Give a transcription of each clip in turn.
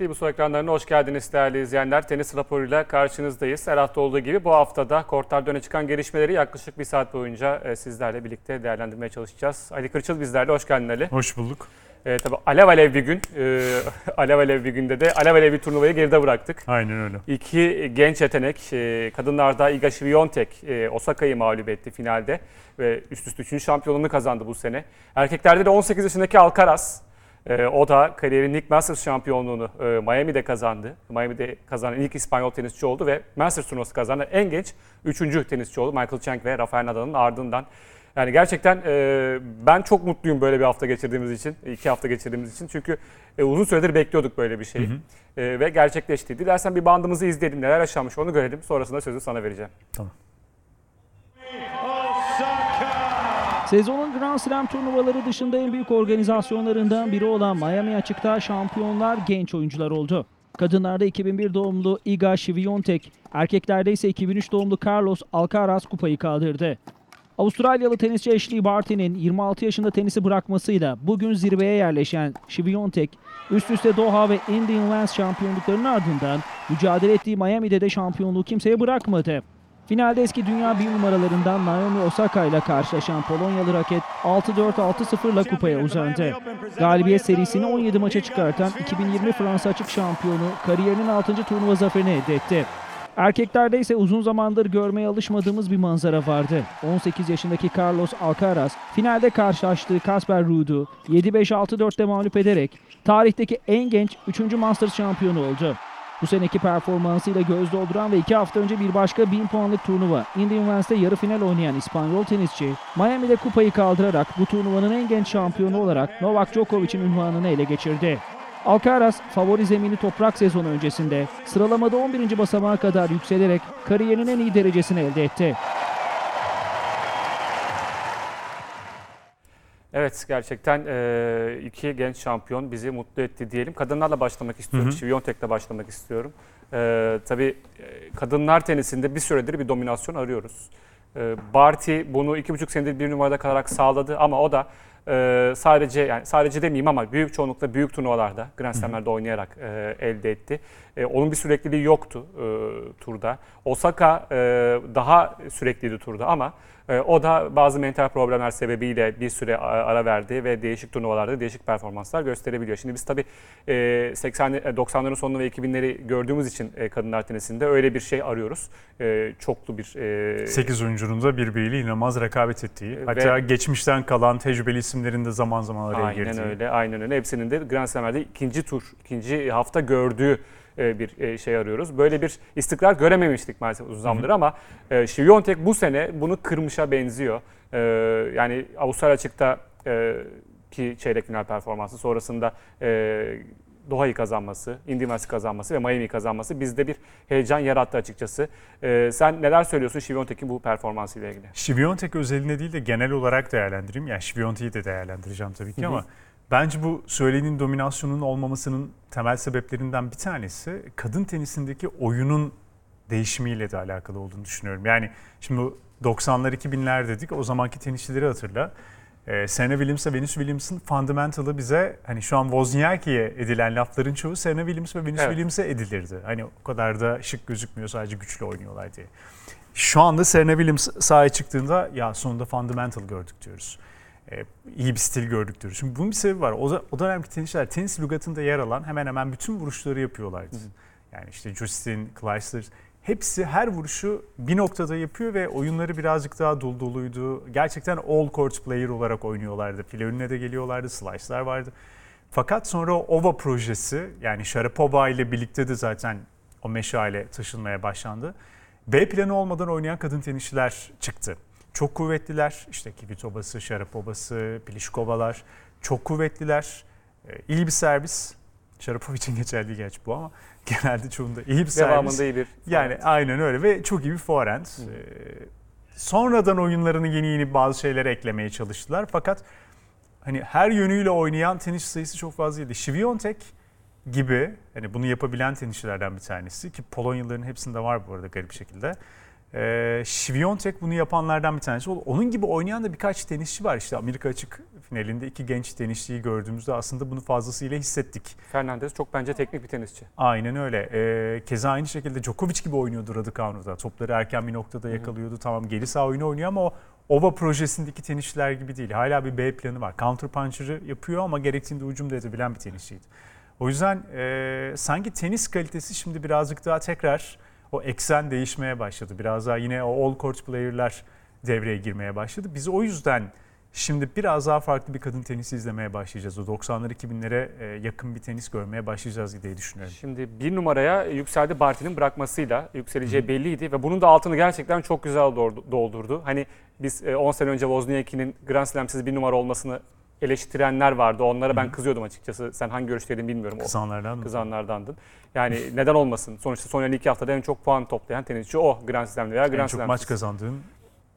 TV Su ekranlarına hoş geldiniz değerli izleyenler. Tenis raporuyla karşınızdayız. Her hafta olduğu gibi bu haftada kortlarda öne çıkan gelişmeleri yaklaşık bir saat boyunca e, sizlerle birlikte değerlendirmeye çalışacağız. Ali Kırçıl bizlerle. Hoş geldin Ali. Hoş bulduk. E, tabii alev alev bir gün. E, alev alev bir günde de alev alev bir turnuvayı geride bıraktık. Aynen öyle. İki genç yetenek, e, kadınlarda Iga Świątek e, Osaka'yı mağlup etti finalde ve üst üste 3. şampiyonluğunu kazandı bu sene. Erkeklerde de 18 yaşındaki Alcaraz, e, o da kariyerinin ilk Masters şampiyonluğunu e, Miami'de kazandı. Miami'de kazanan ilk İspanyol tenisçi oldu ve Masters turnuvası kazanan en genç 3. tenisçi oldu. Michael Chang ve Rafael Nadal'ın ardından. Yani gerçekten e, ben çok mutluyum böyle bir hafta geçirdiğimiz için, iki hafta geçirdiğimiz için. Çünkü e, uzun süredir bekliyorduk böyle bir şeyi E, ve gerçekleşti. Dilersen bir bandımızı izleyelim, neler yaşanmış onu görelim. Sonrasında sözü sana vereceğim. Tamam. Sezonun Grand Slam turnuvaları dışında en büyük organizasyonlarından biri olan Miami Açık'ta şampiyonlar genç oyuncular oldu. Kadınlarda 2001 doğumlu Iga Świątek, erkeklerde ise 2003 doğumlu Carlos Alcaraz kupayı kaldırdı. Avustralyalı tenisçi Ashley Barty'nin 26 yaşında tenisi bırakmasıyla bugün zirveye yerleşen Świątek, üst üste Doha ve Indian Wells şampiyonluklarının ardından mücadele ettiği Miami'de de şampiyonluğu kimseye bırakmadı. Finalde eski dünya bir numaralarından Naomi Osaka ile karşılaşan Polonyalı raket 6-4-6-0 ile kupaya uzandı. Galibiyet serisini 17 maça çıkartan 2020 Fransa açık şampiyonu kariyerinin 6. turnuva zaferini elde etti. Erkeklerde ise uzun zamandır görmeye alışmadığımız bir manzara vardı. 18 yaşındaki Carlos Alcaraz finalde karşılaştığı Kasper Ruud'u 7-5-6-4'te mağlup ederek tarihteki en genç 3. Masters şampiyonu oldu. Bu seneki performansıyla göz dolduran ve iki hafta önce bir başka 1000 puanlık turnuva Indian Wells'te yarı final oynayan İspanyol tenisçi Miami'de kupayı kaldırarak bu turnuvanın en genç şampiyonu olarak Novak Djokovic'in ünvanını ele geçirdi. Alcaraz favori zemini toprak sezonu öncesinde sıralamada 11. basamağa kadar yükselerek kariyerinin en iyi derecesini elde etti. Evet gerçekten iki genç şampiyon bizi mutlu etti diyelim. Kadınlarla başlamak istiyorum. Świątek'le başlamak istiyorum. E, tabii kadınlar tenisinde bir süredir bir dominasyon arıyoruz. E, Barty bunu iki buçuk senedir bir numarada kalarak sağladı ama o da e, sadece yani sadece demeyeyim ama büyük çoğunlukla büyük turnuvalarda Grand Slam'lerde oynayarak e, elde etti. E, onun bir sürekliliği yoktu e, turda. Osaka e, daha sürekliydi turda ama o da bazı mental problemler sebebiyle bir süre ara verdi ve değişik turnuvalarda değişik performanslar gösterebiliyor. Şimdi biz tabii e, 80 e, 90'ların sonunu ve 2000'leri gördüğümüz için e, kadınlar tenisinde öyle bir şey arıyoruz. E, çoklu bir e, 8 oyuncunun da birbiriyle inanılmaz rekabet ettiği. Ve- Hatta geçmişten kalan tecrübeli isimlerin de zaman zaman araya Aynen girdiği. öyle, aynen öyle. Hepsinin de Grand Slam'lerde ikinci tur, ikinci hafta gördüğü e, bir e, şey arıyoruz. Böyle bir istikrar görememiştik maalesef uzun zamandır ama e, Świątek bu sene bunu kırmışa benziyor. E, yani Avustralya açıkta e, ki çeyrek final performansı sonrasında e, Doha'yı kazanması, Wells'i kazanması ve Miami'yi kazanması bizde bir heyecan yarattı açıkçası. E, sen neler söylüyorsun Świątek'in bu performansıyla ilgili? Świątek özelinde değil de genel olarak değerlendireyim. Yani Świątek'i de değerlendireceğim tabii ki Hı hı. ama bence bu söylediğin dominasyonun olmamasının temel sebeplerinden bir tanesi kadın tenisindeki oyunun değişimiyle de alakalı olduğunu düşünüyorum. Yani şimdi bu 90'lar 2000'ler dedik o zamanki tenisçileri hatırla. Ee, Serena Williams ve Venus Williams'ın fundamental'ı bize hani şu an Wozniacki'ye edilen lafların çoğu Serena Williams ve Venus Evet. Williams'e edilirdi. Hani o kadar da şık gözükmüyor sadece güçlü oynuyorlar diye. Şu anda Serena Williams sahaya çıktığında ya sonunda fundamental gördük diyoruz. Ee, iyi bir stil gördük diyoruz. Şimdi bunun bir sebebi var. O, o dönemki tenisçiler tenis lügatında yer alan hemen hemen bütün vuruşları yapıyorlardı. Yani işte Justin, Clijsters hepsi her vuruşu bir noktada yapıyor ve oyunları birazcık daha dolu doluydu. Gerçekten all court player olarak oynuyorlardı. File önüne de geliyorlardı, slice'lar vardı. Fakat sonra OVA projesi yani Sharapova ile birlikte de zaten o meşale taşınmaya başlandı. B planı olmadan oynayan kadın tenisçiler çıktı. Çok kuvvetliler. İşte Kvitova'sı, Sharapova'sı, Pliškovalar. Çok kuvvetliler. Ee, iyi bir servis. Sharapova için geçerli gerçi bu ama genelde çoğunda iyi bir servis. Devamında iyi bir Yani aynen öyle ve çok iyi bir forehand. Ee, sonradan oyunlarını yeni yeni bazı şeyler eklemeye çalıştılar. Fakat hani her yönüyle oynayan tenis sayısı çok fazlaydı. Świątek gibi hani bunu yapabilen tenisçilerden bir tanesi ki Polonyalıların hepsinde var bu arada garip bir şekilde. Ee, Şiviyontek bunu yapanlardan bir tanesi. Onun gibi oynayan da birkaç tenisçi var. İşte Amerika açık finalinde iki genç tenisçiyi gördüğümüzde aslında bunu fazlasıyla hissettik. Fernandez çok bence teknik bir tenisçi. Aynen öyle. Ee, keza aynı şekilde Djokovic gibi oynuyordu Raducanu'da. Topları erken bir noktada yakalıyordu. Tamam geri sağ oyunu oynuyor ama o OVA projesindeki tenisçiler gibi değil. Hala bir B planı var. Counter puncher'ı yapıyor ama gerektiğinde hücum da edebilen bir tenisçiydi. O yüzden e, sanki tenis kalitesi şimdi birazcık daha tekrar o eksen değişmeye başladı. Biraz daha yine o all court player'lar devreye girmeye başladı. Biz o yüzden şimdi biraz daha farklı bir kadın tenisi izlemeye başlayacağız. O 90'lar 2000'lere e, yakın bir tenis görmeye başlayacağız diye düşünüyorum. Şimdi bir numaraya yükseldi Barty'nin bırakmasıyla yükseleceği belliydi ve bunun da altını gerçekten çok güzel doldu- doldurdu. Hani biz e, 10 sene önce Wozniacki'nin Grand Slam'siz bir numara olmasını eleştirenler vardı. Onlara ben kızıyordum açıkçası. Sen hangi görüşteydin bilmiyorum. O Kızanlardan mı? kızanlardandın. Yani neden olmasın? Sonuçta son 52 haftada en çok puan toplayan tenisçi o Grand Slam'de veya En Grand çok Slam'siz. maç kazandığın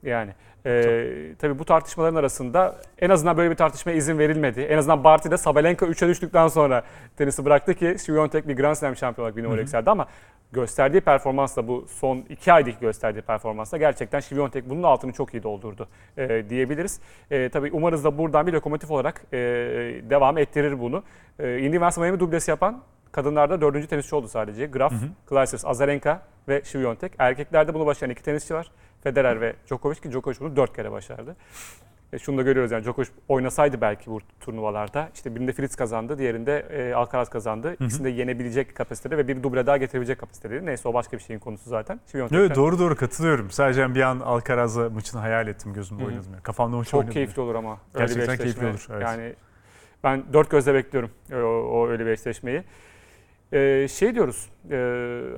Yani e, tabii bu tartışmaların arasında en azından böyle bir tartışmaya izin verilmedi. En azından Barty'de Sabalenka 3'e düştükten sonra tenisi bıraktı ki Świątek bir Grand Slam şampiyonu olarak bir numara yükseldi ama gösterdiği performansla bu son 2 aydaki gösterdiği performansla gerçekten Świątek bunun altını çok iyi doldurdu e, diyebiliriz. E, tabii umarız da buradan bir lokomotif olarak e, devam ettirir bunu. E, Indy Wells Miami dublesi yapan kadınlarda dördüncü tenisçi oldu sadece. Graf, Hı hı. Azarenka ve Świątek. Erkeklerde bunu başaran iki tenisçi var. Federer ve Djokovic ki Djokovic bunu dört kere başardı. E, şunu da görüyoruz yani Djokovic oynasaydı belki bu turnuvalarda işte birinde Fritz kazandı, diğerinde e, Alcaraz kazandı. İkisini de yenebilecek kapasitede ve bir duble daha getirebilecek kapasitede. Neyse o başka bir şeyin konusu zaten. Evet doğru doğru katılıyorum. Sadece bir an Alcaraz'la maçını hayal ettim gözümde Hı hı. oynadım. Yani. Kafamda maç çok oynadım. keyifli olur ama. Gerçekten keyifli olur, evet. Yani ben dört gözle bekliyorum o, o öyle bir eşleşmeyi. Ee, şey diyoruz e,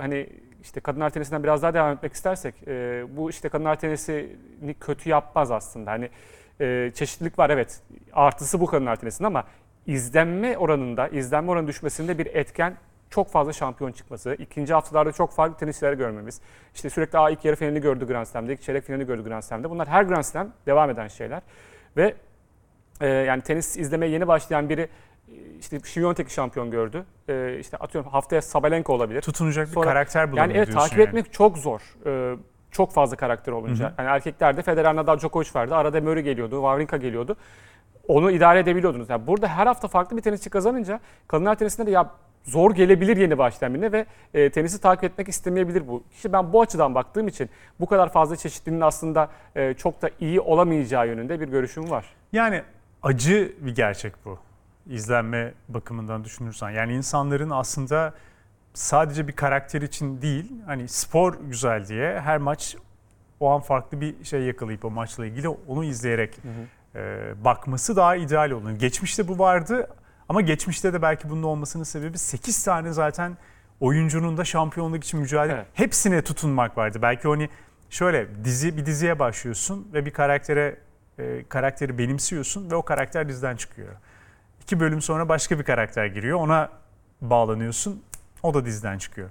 hani işte kadınlar tenisinden biraz daha devam etmek istersek e, bu işte kadınlar tenisini kötü yapmaz aslında. Hani e, çeşitlilik var evet artısı bu kadınlar tenisinin ama izlenme oranında izlenme oranı düşmesinde bir etken çok fazla şampiyon çıkması, ikinci haftalarda çok farklı tenisçiler görmemiz. İşte sürekli ilk yarı finalini gördü Grand Slam'de, ilk çeyrek finalini gördü Grand Slam'de. Bunlar her Grand Slam devam eden şeyler. Ve e, yani tenis izlemeye yeni başlayan biri işte Świątek'i şampiyon gördü. E, işte atıyorum haftaya Sabalenka olabilir. Tutunacak bir Sonra- karakter Yani bulamıyor evet diyorsun takip yani. etmek çok zor. Ee, çok fazla karakter olunca. Hı hı. Yani erkeklerde Federer, Nadal, Djokovic vardı. Arada Murray geliyordu, Wawrinka geliyordu. Onu idare edebiliyordunuz. Yani burada her hafta farklı bir tenisçi kazanınca kadınlar tenisinde de ya zor gelebilir yeni başlayan birine ve e, tenisi takip etmek istemeyebilir bu. İşte ben bu açıdan baktığım için bu kadar fazla çeşitliliğin aslında e, çok da iyi olamayacağı yönünde bir görüşüm var. Yani acı bir gerçek bu. İzlenme bakımından düşünürsen. Yani insanların aslında sadece bir karakter için değil, hani spor güzel diye her maç o an farklı bir şey yakalayıp o maçla ilgili onu izleyerek e, bakması daha ideal olur. Geçmişte bu vardı ama geçmişte de belki bunun olmasının sebebi 8 tane zaten oyuncunun da şampiyonluk için mücadele Evet. hepsine tutunmak vardı. Belki hani şöyle dizi bir diziye başlıyorsun ve bir karaktere e, karakteri benimsiyorsun ve o karakter diziden çıkıyor. İki bölüm sonra başka bir karakter giriyor. Ona bağlanıyorsun. O da diziden çıkıyor.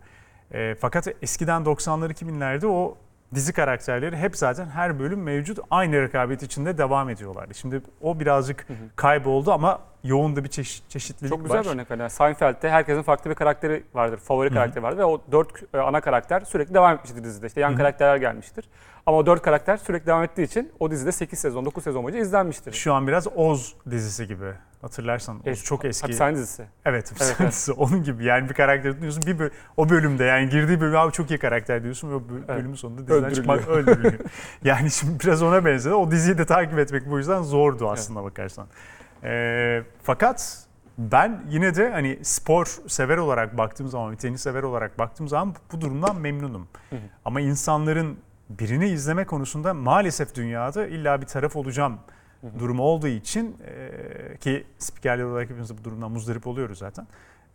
E, fakat eskiden 90'lar 2000'lerde o dizi karakterleri hep zaten her bölüm mevcut. Aynı rekabet içinde devam ediyorlardı. Şimdi o birazcık kayboldu ama yoğun da bir çeşit, çeşitlilik Çok güzel var. bir örnek. Yani Seinfeld'de herkesin farklı bir karakteri vardır. Favori karakteri vardır ve o dört e, ana karakter sürekli devam etmiştir dizide. İşte yan Hı hı. karakterler gelmiştir. Ama o dört karakter sürekli devam ettiği için o dizide 8 sezon, 9 sezon boyunca izlenmiştir. Şu an biraz Oz dizisi gibi. Hatırlarsan Es- çok eski. Hapishane dizisi. Evet, Evet, hapishane dizisi. Onun gibi yani bir karakter diyorsun bir böl- o bölümde yani girdiği bölüm abi çok iyi karakter diyorsun ve o böl- Evet. bölümün sonunda diziden Öldürülüyor. çıkmak öldürülüyor. yani şimdi biraz ona benziyor. O diziyi de takip etmek bu yüzden zordu aslında bakarsan. Ee, fakat ben yine de hani spor sever olarak baktığım zaman, bir tenis sever olarak baktığım zaman bu durumdan memnunum. Hı hı. Ama insanların birini izleme konusunda maalesef dünyada illa bir taraf olacağım durumu olduğu için e, ki spikerler olarak hepimiz bu durumdan muzdarip oluyoruz zaten.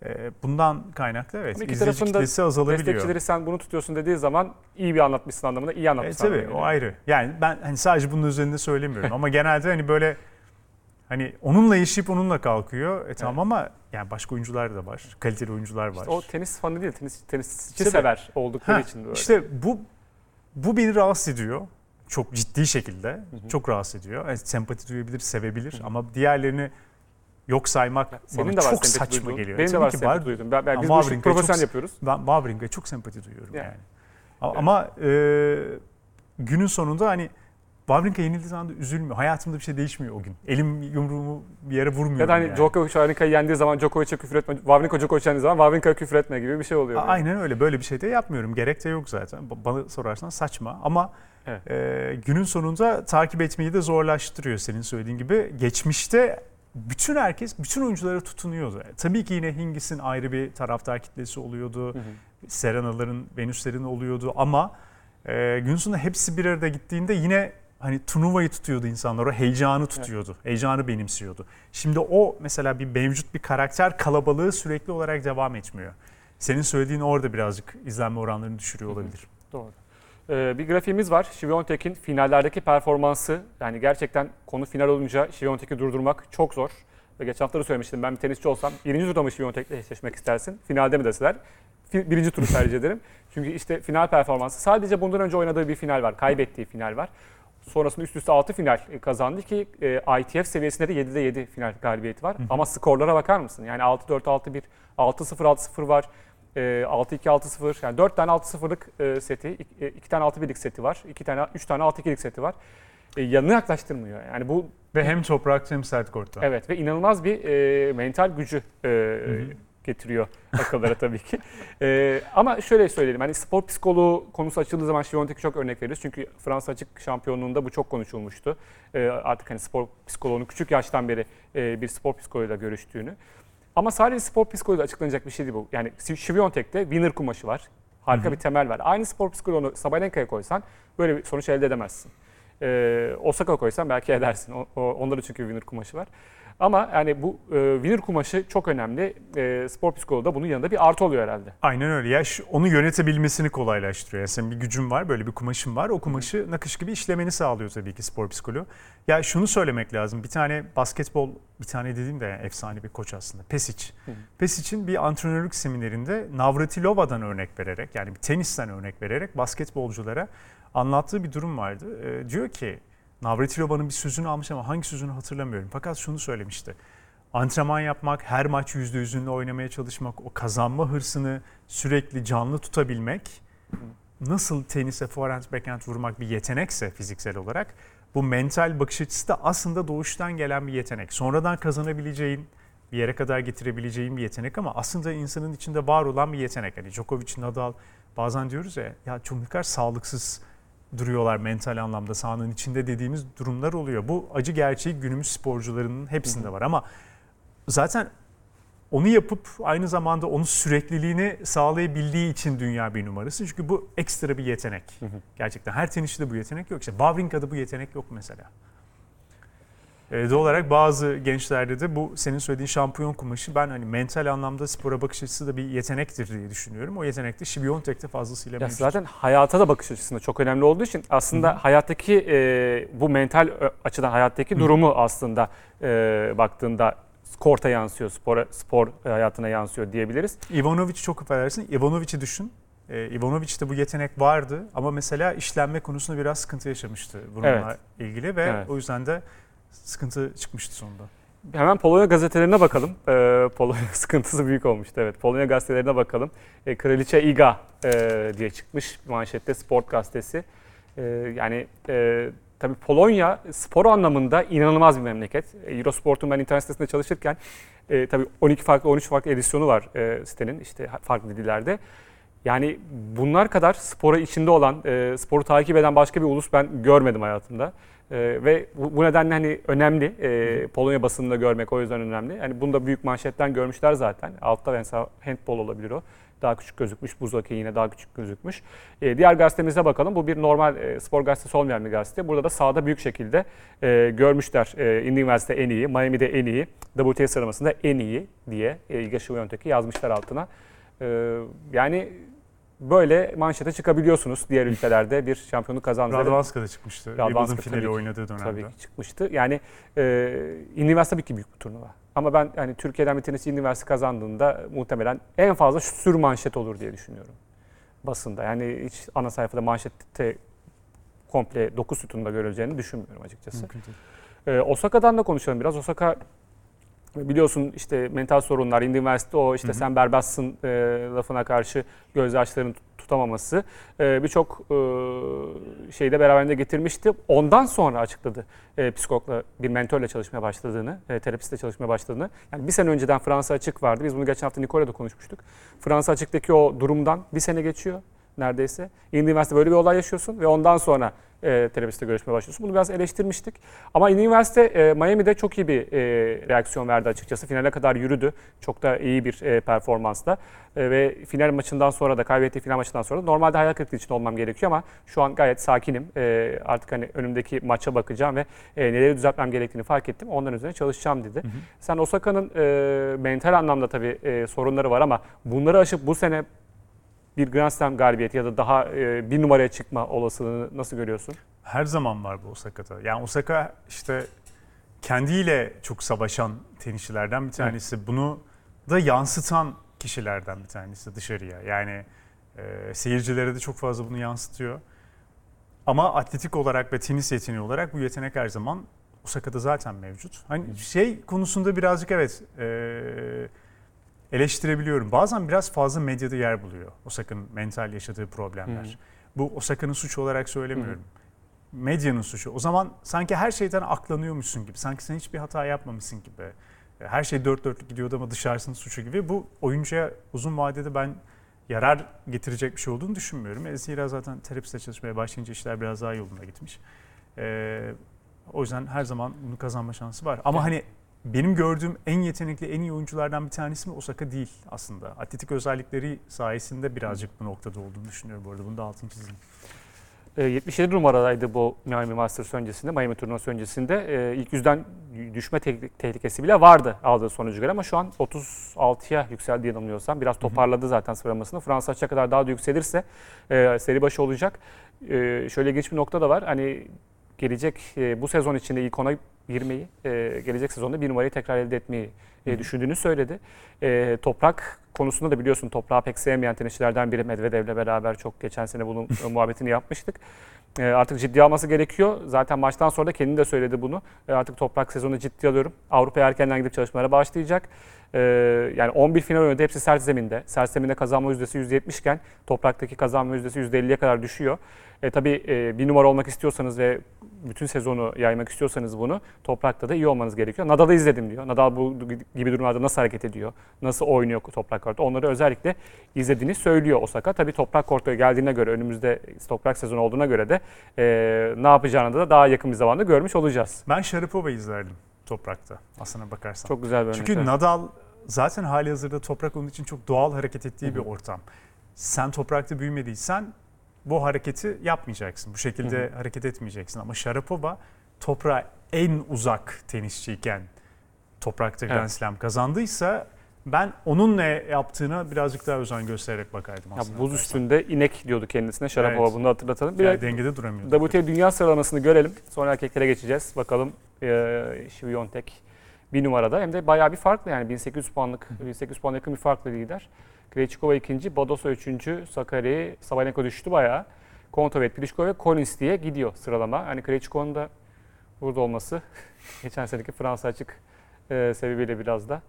E, bundan kaynaklı evet Ama iki izleyici kitlesi azalabiliyor. Destekçileri sen bunu tutuyorsun dediği zaman iyi bir anlatmışsın anlamında iyi E, anlatmışsın tabii anlamına o ayrı. Yani ben hani sadece bunun üzerinde söylemiyorum ama genelde hani böyle hani onunla yaşayıp onunla kalkıyor. E tamam ama yani başka oyuncular da var. Kaliteli oyuncular var. İşte o tenis fanı değil, tenis, tenisçi sever oldukları Heh, için böyle. İşte bu bu beni rahatsız ediyor. Çok ciddi şekilde. Çok rahatsız ediyor. Yani sempati duyabilir, sevebilir ama diğerlerini yok saymak Senin bana de var çok saçma duyduğun. geliyor. Benim de Tabii var ki sempati duydum. Ben, ben, biz Ama bu işi profesyonel çok- yapıyoruz. Ben Wawrinka'ya çok sempati duyuyorum Yani. yani. Ama, ama, e, günün sonunda hani Wawrinka yenildiği zaman da üzülmüyor. Hayatımda bir şey değişmiyor o gün. Elim yumruğumu bir yere vurmuyorum Ya da hani yani. Djokovic Wawrinka'yı yendiği zaman Djokovic'e küfür etme, Wawrinka Djokovic'e yendiği zaman Wawrinka'ya küfür etme gibi bir şey oluyor. A- Aynen öyle. Böyle bir şey de yapmıyorum. Gerek de yok zaten. Ba- Bana sorarsan saçma ama Evet. e, günün sonunda takip etmeyi de zorlaştırıyor senin söylediğin gibi. Geçmişte bütün herkes, bütün oyunculara tutunuyordu. Tabii ki yine Hingis'in ayrı bir taraftar kitlesi oluyordu. Hı hı. Serena'ların, Venüs'lerin oluyordu ama e, gün sonunda hepsi bir arada gittiğinde yine hani turnuvayı tutuyordu insanlar. O heyecanı tutuyordu. Heyecanı benimsiyordu. Şimdi o mesela bir mevcut bir karakter kalabalığı sürekli olarak devam etmiyor. Senin söylediğin orada birazcık izlenme oranlarını düşürüyor olabilir. Doğru. Ee, bir grafiğimiz var. Şiviyontek'in finallerdeki performansı. Yani gerçekten konu final olunca Şiviyontek'i durdurmak çok zor. Ve geçen hafta da söylemiştim ben bir tenisçi olsam birinci turda mı Şiviyontek'le eşleşmek istersin? Finalde mi deseler? Birinci turu tercih ederim. Çünkü işte final performansı. Sadece bundan önce oynadığı bir final var. Kaybettiği final var. Sonrasında üst üste 6 final e, kazandı ki e, ITF seviyesinde de 7'de 7 final galibiyeti var. Ama skorlara bakar mısın? Yani 6-4, 6-1, 6-0, 6-0 var. E, 6-2, 6-0 yani 4 tane 6-0'lık e, seti, 2 tane 6-1'lik seti var. 2 tane 3 tane 6-2'lik seti var. E, yanına yaklaştırmıyor. Yani bu Ve hem toprakta hem sert kortta. evet ve inanılmaz bir e, mental gücü e, getiriyor akıllara tabii ki. E, ama şöyle söyleyelim hani spor psikoloğu konusu açıldığı zaman Şiviyontek'e çok örnek veririz. Çünkü Fransa açık şampiyonluğunda bu çok konuşulmuştu. E, artık hani spor psikoloğunun küçük yaştan beri e, bir spor psikoloğuyla görüştüğünü. Ama sadece spor psikoloğuyla açıklanacak bir şey değil bu. Yani Şiviyontek'te winner kumaşı var. Harika bir temel var. Aynı spor psikoloğunu Sabalenka'ya koysan böyle bir sonuç elde edemezsin. Ee, Osaka koysan belki edersin. O, o, onların çünkü winner kumaşı var. Ama yani bu e, winner kumaşı çok önemli. E, spor psikoloğu da bunun yanında bir artı oluyor herhalde. Aynen öyle. Ya onu yönetebilmesini kolaylaştırıyor. Yani senin bir gücün var, böyle bir kumaşın var. O kumaşı nakış gibi işlemeni sağlıyor tabii ki spor psikoloğu. Ya şunu söylemek lazım. Bir tane basketbol, bir tane dediğim de yani efsane bir koç aslında. Pesic. Pesic'in bir antrenörlük seminerinde Navratilova'dan örnek vererek, yani bir tenisten örnek vererek basketbolculara anlattığı bir durum vardı. Ee, diyor ki Navratilova'nın bir sözünü almış ama hangi sözünü hatırlamıyorum. Fakat şunu söylemişti. Antrenman yapmak, her maç yüzde yüzünde oynamaya çalışmak, o kazanma hırsını sürekli canlı tutabilmek, nasıl tenise forehand backhand vurmak bir yetenekse fiziksel olarak, bu mental bakış açısı da aslında doğuştan gelen bir yetenek. Sonradan kazanabileceğin, bir yere kadar getirebileceğin bir yetenek ama aslında insanın içinde var olan bir yetenek. Hani Djokovic, Nadal bazen diyoruz ya, ya kadar sağlıksız duruyorlar mental anlamda sahanın içinde dediğimiz durumlar oluyor. Bu acı gerçeği günümüz sporcularının hepsinde var ama zaten onu yapıp aynı zamanda onun sürekliliğini sağlayabildiği için dünya bir numarası. Çünkü bu ekstra bir yetenek. Gerçekten her tenisçide bu yetenek yok. İşte Wawrinka'da bu yetenek yok mesela. Ee, doğal olarak bazı gençlerde de bu senin söylediğin şampiyon kumaşı ben hani mental anlamda spora bakış açısı da bir yetenektir diye düşünüyorum. O yetenek de Şibiyontek'te fazlasıyla Ya mevcut. zaten hayata da bakış açısında çok önemli olduğu için aslında hayattaki e, bu mental ö- açıdan hayattaki durumu aslında e, baktığında korta yansıyor, spor spor hayatına yansıyor diyebiliriz. Ivanovic çok affedersin. Ivanovic'i düşün. Ee, Ivanovic'te bu yetenek vardı ama mesela işlenme konusunda biraz sıkıntı yaşamıştı bununla Evet. ilgili ve Evet. o yüzden de sıkıntı çıkmıştı sonunda. Hemen Polonya gazetelerine bakalım. Ee, Polonya sıkıntısı büyük olmuştu evet. Polonya gazetelerine bakalım. Ee, Kraliçe Iga e, diye çıkmış manşette Sport gazetesi. Ee, yani e, tabii Polonya spor anlamında inanılmaz bir memleket. E, Eurosport'un ben internet sitesinde çalışırken e, tabii 12 farklı 13 farklı edisyonu var e, sitenin işte farklı dillerde. Yani bunlar kadar spora içinde olan, e, sporu takip eden başka bir ulus ben görmedim hayatımda. E, ve bu, nedenle hani önemli. E, Polonya basınında görmek o yüzden önemli. Hani bunu da büyük manşetten görmüşler zaten. Altta mesela handball olabilir o. Daha küçük gözükmüş. Buz hokeyi yine daha küçük gözükmüş. E, diğer gazetemize bakalım. Bu bir normal e, spor gazetesi olmayan bir gazete. Burada da sahada büyük şekilde e, görmüşler. E, Üniversite en iyi, Miami'de en iyi, WTA sıralamasında en iyi diye e, Iga Świątek'i yazmışlar altına. E, yani böyle manşete çıkabiliyorsunuz diğer ülkelerde bir şampiyonluk kazandığınızda. Radwanska'da çıkmıştı. Wimbledon finali tabii oynadığı dönemde. Tabii ki çıkmıştı. Yani e, üniversite tabii ki büyük bir turnuva. Ama ben hani Türkiye'den bir tenisçi üniversite kazandığında muhtemelen en fazla sür manşet olur diye düşünüyorum. Basında. Yani hiç ana sayfada manşette komple 9 sütunda görüleceğini düşünmüyorum açıkçası. Mümkün değil. Ee, Osaka'dan da konuşalım biraz. Osaka biliyorsun işte mental sorunlar, Üniversite o işte Hı hı. sen berbatsın e, lafına karşı gözyaşlarını tut- tutamaması e, birçok e, şeyi de beraberinde getirmişti. Ondan sonra açıkladı e, psikologla bir mentorla çalışmaya başladığını, e, terapistle çalışmaya başladığını. Yani bir sene önceden Fransa açık vardı. Biz bunu geçen hafta Nicole'da konuşmuştuk. Fransa açıktaki o durumdan bir sene geçiyor neredeyse. Indiana Üniversite böyle bir olay yaşıyorsun ve ondan sonra e, terapistle görüşmeye başlıyorsun. Bunu biraz eleştirmiştik. Ama Indiana Üniversite e, Miami'de çok iyi bir e, reaksiyon verdi açıkçası. Finale kadar yürüdü. Çok da iyi bir e, performansla. E, ve final maçından sonra da kaybettiği final maçından sonra da normalde hayal kırıklığı için olmam gerekiyor ama şu an gayet sakinim. E, artık hani önümdeki maça bakacağım ve e, neleri düzeltmem gerektiğini fark ettim. Onların üzerine çalışacağım dedi. Sen Osaka'nın e, mental anlamda tabii e, sorunları var ama bunları aşıp bu sene bir Grand Slam galibiyeti ya da daha e, bir numaraya çıkma olasılığını nasıl görüyorsun? Her zaman var bu Osaka'da. Yani Osaka işte kendiyle çok savaşan tenisçilerden bir tanesi. Bunu da yansıtan kişilerden bir tanesi dışarıya. Yani e, seyircilere de çok fazla bunu yansıtıyor. Ama atletik olarak ve tenis yeteneği olarak bu yetenek her zaman Osaka'da zaten mevcut. Hani şey konusunda birazcık evet e, eleştirebiliyorum. Bazen biraz fazla medyada yer buluyor Osaka'nın mental yaşadığı problemler. Hı. Bu Osaka'nın suçu olarak söylemiyorum. Medyanın suçu. O zaman sanki her şeyden aklanıyormuşsun gibi. Sanki sen hiçbir hata yapmamışsın gibi. Her şey dört dörtlük gidiyordu ama dışarısının suçu gibi. Bu oyuncuya uzun vadede ben yarar getirecek bir şey olduğunu düşünmüyorum. E, Zira zaten terapiste çalışmaya başlayınca işler biraz daha yolunda gitmiş. Ee, o yüzden her zaman bunu kazanma şansı var. Ama hani benim gördüğüm en yetenekli, en iyi oyunculardan bir tanesi mi Osaka değil aslında. Atletik özellikleri sayesinde birazcık bu noktada olduğunu düşünüyorum bu arada. Bunu da altını çizeyim. E, 77 numaradaydı bu Miami Masters öncesinde, Miami turnuvası öncesinde. E, ilk yüzden düşme te- tehlikesi bile vardı aldığı sonucu göre ama şu an 36'ya yükseldi yanılmıyorsam. Biraz toparladı zaten sıralamasını. Fransa açığa kadar daha da yükselirse e, seri başı olacak. E, şöyle ilginç bir nokta da var. Hani gelecek e, bu sezon içinde ilk ona girmeyi, e, gelecek sezonda bir numarayı tekrar elde etmeyi e, düşündüğünü söyledi. E, toprak konusunda da biliyorsun toprağı pek sevmeyen tenisçilerden biri Medvedev'le beraber çok geçen sene bunun e, muhabbetini yapmıştık. E, artık ciddi alması gerekiyor. Zaten maçtan sonra da kendi de söyledi bunu. E, artık toprak sezonu ciddi alıyorum. Avrupa'ya erkenden gidip çalışmalara başlayacak. E, yani 11 final oynadı. Hepsi sert zeminde. Sert zeminde kazanma yüzdesi %70 iken topraktaki kazanma yüzdesi %50'ye kadar düşüyor. E, tabii e, bir numara olmak istiyorsanız ve bütün sezonu yaymak istiyorsanız bunu toprakta da iyi olmanız gerekiyor. Nadal'ı izledim diyor. Nadal bu gibi durumlarda nasıl hareket ediyor, nasıl oynuyor toprak kortta onları özellikle izlediğini söylüyor Osaka. Tabii toprak kortaya geldiğine göre önümüzde toprak sezonu olduğuna göre de e, ne yapacağını da daha yakın bir zamanda görmüş olacağız. Ben Sharapova'yı izlerdim toprakta aslına bakarsan. Çok güzel bir örnek. Çünkü evet. Nadal zaten hali hazırda toprak onun için çok doğal hareket ettiği bir ortam. Sen toprakta büyümediysen bu hareketi yapmayacaksın. Bu şekilde hareket etmeyeceksin. Ama Sharapova toprağa en uzak tenisçiyken toprakta Grand Evet. Slam kazandıysa ben onun ne yaptığına birazcık daha özen göstererek bakardım Ya aslında. buz üstünde inek diyordu kendisine Sharapova Evet. bunu hatırlatalım. Bir Yani de dengede duramıyordu. WTA dünya sıralamasını görelim. Sonra erkeklere geçeceğiz. Bakalım e, Şiviyontek bir numarada hem de bayağı bir farklı yani 1800 puanlık 1800 puan yakın bir farklı lider. Krejcikova ikinci, Badosa üçüncü, Sakari, Sabalenka düştü bayağı. Kontovet, Pliskova ve Collins diye gidiyor sıralama. Hani Krejcikova'nın da burada olması geçen seneki Fransa açık e, sebebiyle biraz da.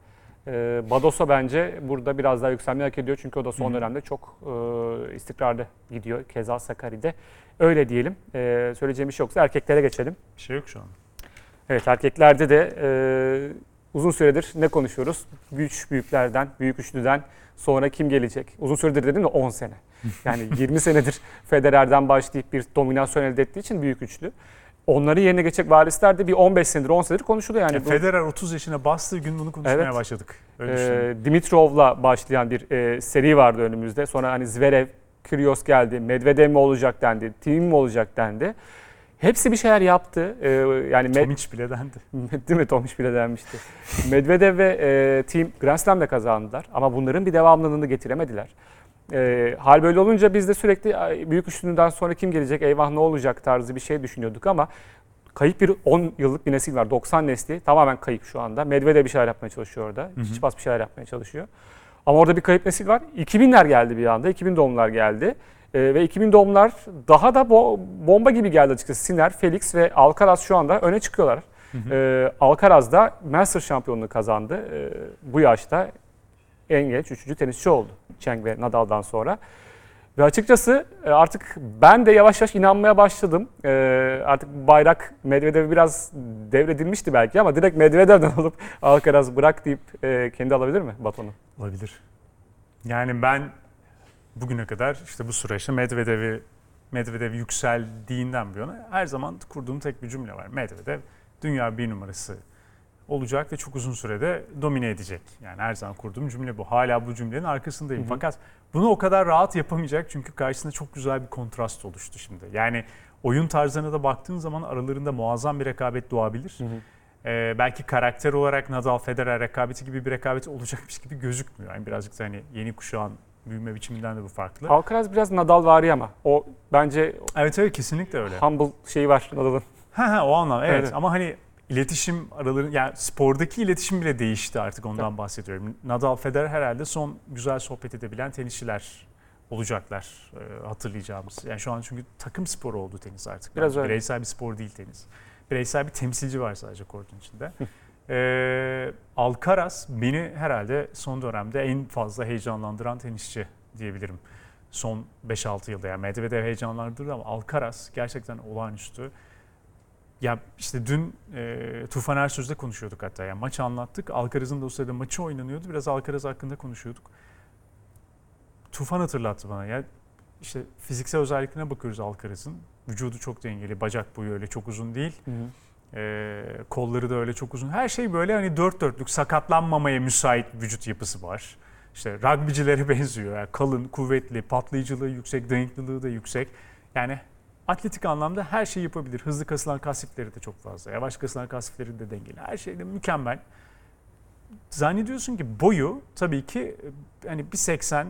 E, Badosa bence burada biraz daha yükselmeyi hak ediyor. Çünkü o da son Hı hı. dönemde çok e, istikrarlı gidiyor. Keza Sakari'de. Öyle diyelim. E, söyleyeceğim bir şey yoksa erkeklere geçelim. Bir şey yok şu an. Evet erkeklerde de e, uzun süredir ne konuşuyoruz? Güç büyüklerden, büyük üçlüden sonra kim gelecek? Uzun süredir dedim de 10 sene. Yani 20 senedir Federer'den başlayıp bir dominasyon elde ettiği için büyük üçlü. Onları yerine geçecek varisler de bir 15 senedir, 10 senedir konuşuluyor. Yani bu, Federer 30 yaşına bastığı gün bunu konuşmaya Evet. başladık. Öyle e. Dimitrov'la başlayan bir e, seri vardı önümüzde. Sonra hani Zverev, Kyrgios geldi, Medvedev mi olacak dendi, Tim mi olacak dendi. Hepsi bir şeyler yaptı. E, yani Tomic bile dendi. Değil mi? Tomiş bile denmişti. Medvedev ve e, Team Grand Slam'de kazandılar ama bunların bir devamlılığını getiremediler. E, hal böyle olunca biz de sürekli "Ay, büyük üçlüden sonra kim gelecek, eyvah ne olacak tarzı bir şey düşünüyorduk ama kayıp bir 10 yıllık bir nesil var. 90 nesli tamamen kayıp şu anda. Medvedev bir şeyler yapmaya çalışıyor orada. hı. Çiçipas bir şeyler yapmaya çalışıyor. Ama orada bir kayıp nesil var. 2000'ler geldi bir anda. 2000 doğumlar geldi. E, ve 2000 doğumlar daha da bo- bomba gibi geldi açıkçası. Siner, Felix ve Alcaraz şu anda öne çıkıyorlar. Ee, Alcaraz da Masters şampiyonluğu kazandı. Ee, bu yaşta en genç üçüncü tenisçi oldu. Cheng ve Nadal'dan sonra. Ve açıkçası e, artık ben de yavaş yavaş inanmaya başladım. E, artık bayrak Medvedev'e biraz devredilmişti belki ama direkt Medvedev'den alıp Alcaraz bırak deyip e, kendi alabilir mi batonu? Olabilir. Yani ben bugüne kadar işte bu süreçte Medvedev'i Medvedev yükseldiğinden bu yana her zaman kurduğum tek bir cümle var. Medvedev dünya bir numarası olacak ve çok uzun sürede domine edecek. Yani her zaman kurduğum cümle bu. Hala bu cümlenin arkasındayım. Hı hı. Fakat bunu o kadar rahat yapamayacak çünkü karşısında çok güzel bir kontrast oluştu şimdi. Yani oyun tarzlarına da baktığın zaman aralarında muazzam bir rekabet doğabilir. Ee, belki karakter olarak Nadal Federer rekabeti gibi bir rekabet olacakmış gibi gözükmüyor. Yani birazcık da hani yeni kuşağın büyüme biçiminden de bu farklı. Alcaraz biraz Nadal vari ama o bence Evet evet kesinlikle öyle. humble şeyi var Nadal'ın. Ha ha o anlam evet. Evet. ama hani iletişim araları yani spordaki iletişim bile değişti artık ondan bahsediyorum. Nadal Federer herhalde son güzel sohbet edebilen tenisçiler olacaklar e, hatırlayacağımız. Yani şu an çünkü takım sporu oldu tenis artık. Biraz öyle. Bireysel bir spor değil tenis. Bireysel bir temsilci var sadece kortun içinde. Ee, Alcaraz beni herhalde son dönemde en fazla heyecanlandıran tenisçi diyebilirim. Son 5-6 yılda yani Medvedev heyecanlandırdı ama Alcaraz gerçekten olağanüstü. Ya işte dün e, Tufan Ersöz'le konuşuyorduk hatta. Yani maçı anlattık. Alcaraz'ın da o sırada maçı oynanıyordu. Biraz Alcaraz hakkında konuşuyorduk. Tufan hatırlattı bana. Ya işte fiziksel özelliklerine bakıyoruz Alcaraz'ın. Vücudu çok dengeli. Bacak boyu öyle çok uzun değil. Ee, kolları da öyle çok uzun. Her şey böyle hani dört dörtlük sakatlanmamaya müsait vücut yapısı var. İşte rugbycilere benziyor. Yani kalın, kuvvetli, patlayıcılığı yüksek, dayanıklılığı da yüksek. Yani atletik anlamda her şeyi yapabilir. Hızlı kasılan kasifleri de çok fazla. Yavaş kasılan kasifleri de dengeli. Her şeyde mükemmel. Zannediyorsun ki boyu tabii ki e, hani 1.80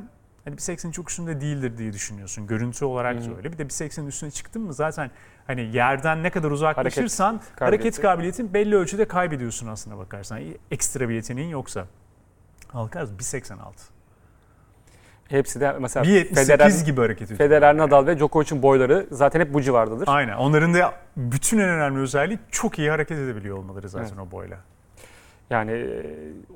hani 1.80'in çok üstünde değildir diye düşünüyorsun. Görüntü olarak da Hı hı. öyle. Bir de 1.80'in üstüne çıktın mı zaten hani yerden ne kadar uzaklaşırsan hareket, kabiliyeti. kabiliyetin belli ölçüde kaybediyorsun aslına bakarsan. Ekstra bir yeteneğin yoksa. Alcaraz 1.86. Hepsi de mesela 1.78 Federer, gibi hareket ediyor. Federer, Nadal ve Djokovic'in boyları zaten hep bu civardadır. Aynen. Onların da bütün en önemli özelliği çok iyi hareket edebiliyor olmaları zaten o boyla. Yani e,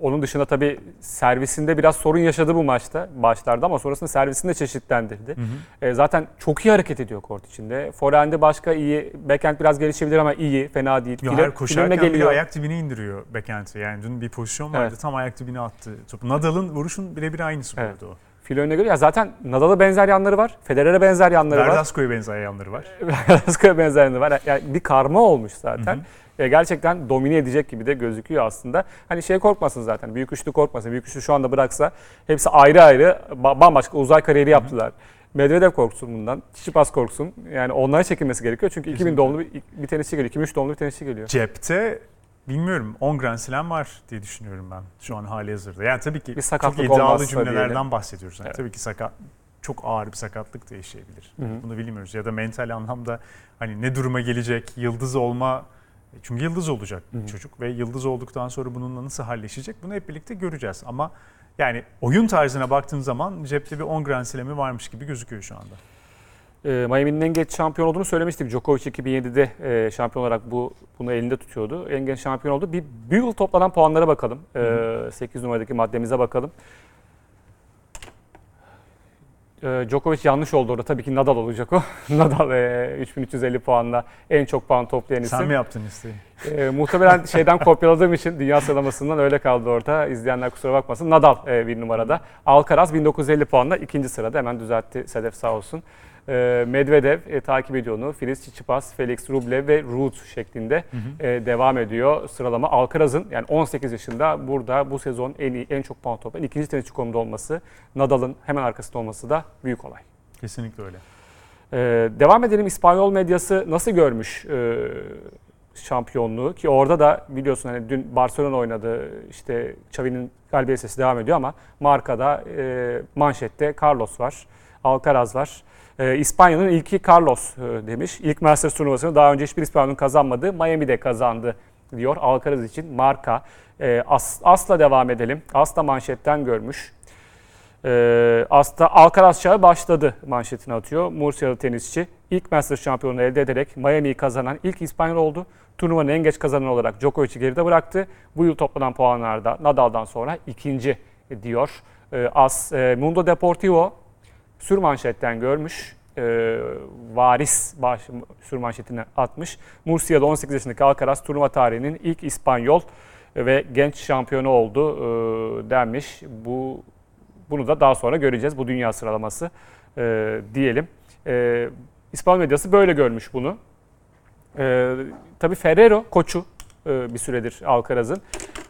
onun dışında tabii servisinde biraz sorun yaşadı bu maçta başlarda ama sonrasında servisinde çeşitlendirdi. E, zaten çok iyi hareket ediyor kort içinde. Forehand'i başka iyi, backhand biraz gelişebilir ama iyi, fena değil. Ya filerine koşarken bile geliyor. ayak dibine indiriyor backhand'i. Yani dün bir pozisyon vardı Evet. tam ayak dibine attı topu. Nadal'ın vuruşun birebir aynısı Evet. evet. o. Önüne geliyor. Ya zaten Nadal'a benzer yanları var. Federer'e benzer yanları var. Verdasco'ya benzer yanları var. Verdasco'ya benzer yanları var. Yani bir karma olmuş zaten. Hı hı. E, gerçekten domine edecek gibi de gözüküyor aslında. Hani şey korkmasın zaten. Büyük üçlü korkmasın. Büyük üçlü şu anda bıraksa hepsi ayrı ayrı ba- bambaşka uzay kariyeri yaptılar. Medvedev korksun bundan. Tsitsipas korksun. Yani onlara çekilmesi gerekiyor. Çünkü 2000 Kesinlikle. doğumlu bir, bir tenisçi geliyor. 2003 doğumlu bir tenisçi geliyor. Cepte bilmiyorum 10 Grand Slam var diye düşünüyorum ben şu an hali hazırda. Yani tabii ki Bir çok iddialı cümlelerden diyelim. bahsediyoruz. Yani Evet. Tabii ki sakat çok ağır bir sakatlık da yaşayabilir. Hı hı. Bunu bilmiyoruz. Ya da mental anlamda hani ne duruma gelecek, yıldız olma çünkü yıldız olacak Hı hı. çocuk ve yıldız olduktan sonra bununla nasıl halleşecek bunu hep birlikte göreceğiz. Ama yani oyun tarzına baktığın zaman cepte bir 10 Grand Slam'i varmış gibi gözüküyor şu anda. E, Miami'nin en geç şampiyon olduğunu söylemiştik. Djokovic 2007'de e, şampiyon olarak bu bunu elinde tutuyordu. En genç şampiyon oldu. Bir, yıl toplanan puanlara bakalım. E, 8 numaradaki maddemize bakalım. E, Djokovic yanlış oldu orada. Tabii ki Nadal olacak o. Nadal e, 3350 puanla en çok puan toplayan isim. Sen mi yaptın listeyi? E, muhtemelen şeyden kopyaladığım için dünya sıralamasından öyle kaldı orada. İzleyenler kusura bakmasın. Nadal e, bir numarada. Alcaraz 1950 puanla ikinci sırada. Hemen düzeltti Sedef sağ olsun. E, Medvedev e, takip ediyor onu. Filiz Tsitsipas, Felix Rublev ve Ruud şeklinde e, devam ediyor sıralama. Alcaraz'ın yani 18 yaşında burada bu sezon en iyi, en çok puan toplayan ikinci tenisçi konumda olması, Nadal'ın hemen arkasında olması da büyük olay. Kesinlikle öyle. Ee, devam edelim İspanyol medyası nasıl görmüş e, şampiyonluğu ki orada da biliyorsun hani dün Barcelona oynadı işte Xavi'nin galibiyet sesi devam ediyor ama markada e, manşette Carlos var, Alcaraz var. E, İspanya'nın ilki Carlos e, demiş. İlk Masters turnuvasını daha önce hiçbir İspanyol'un kazanmadığı Miami'de kazandı diyor Alcaraz için marka. E, As, As'la devam edelim. As da manşetten görmüş. Ee, As'ta Alcaraz çağı başladı manşetini atıyor. Murcia'lı tenisçi ilk Masters şampiyonluğu elde ederek Miami'yi kazanan ilk İspanyol oldu. Turnuvanın en geç kazananı olarak Djokovic'i geride bıraktı. Bu yıl toplanan puanlarda Nadal'dan sonra ikinci diyor. As, e, Mundo Deportivo sür manşetten görmüş. E, varis baş, sür manşetine atmış. Murcia'da 18 yaşındaki Alcaraz turnuva tarihinin ilk İspanyol ve genç şampiyonu oldu e, denmiş. Bu bunu da daha sonra göreceğiz. Bu dünya sıralaması e, diyelim. E, İspanyol medyası böyle görmüş bunu. E, tabii Ferrero koçu e, bir süredir Alcaraz'ın.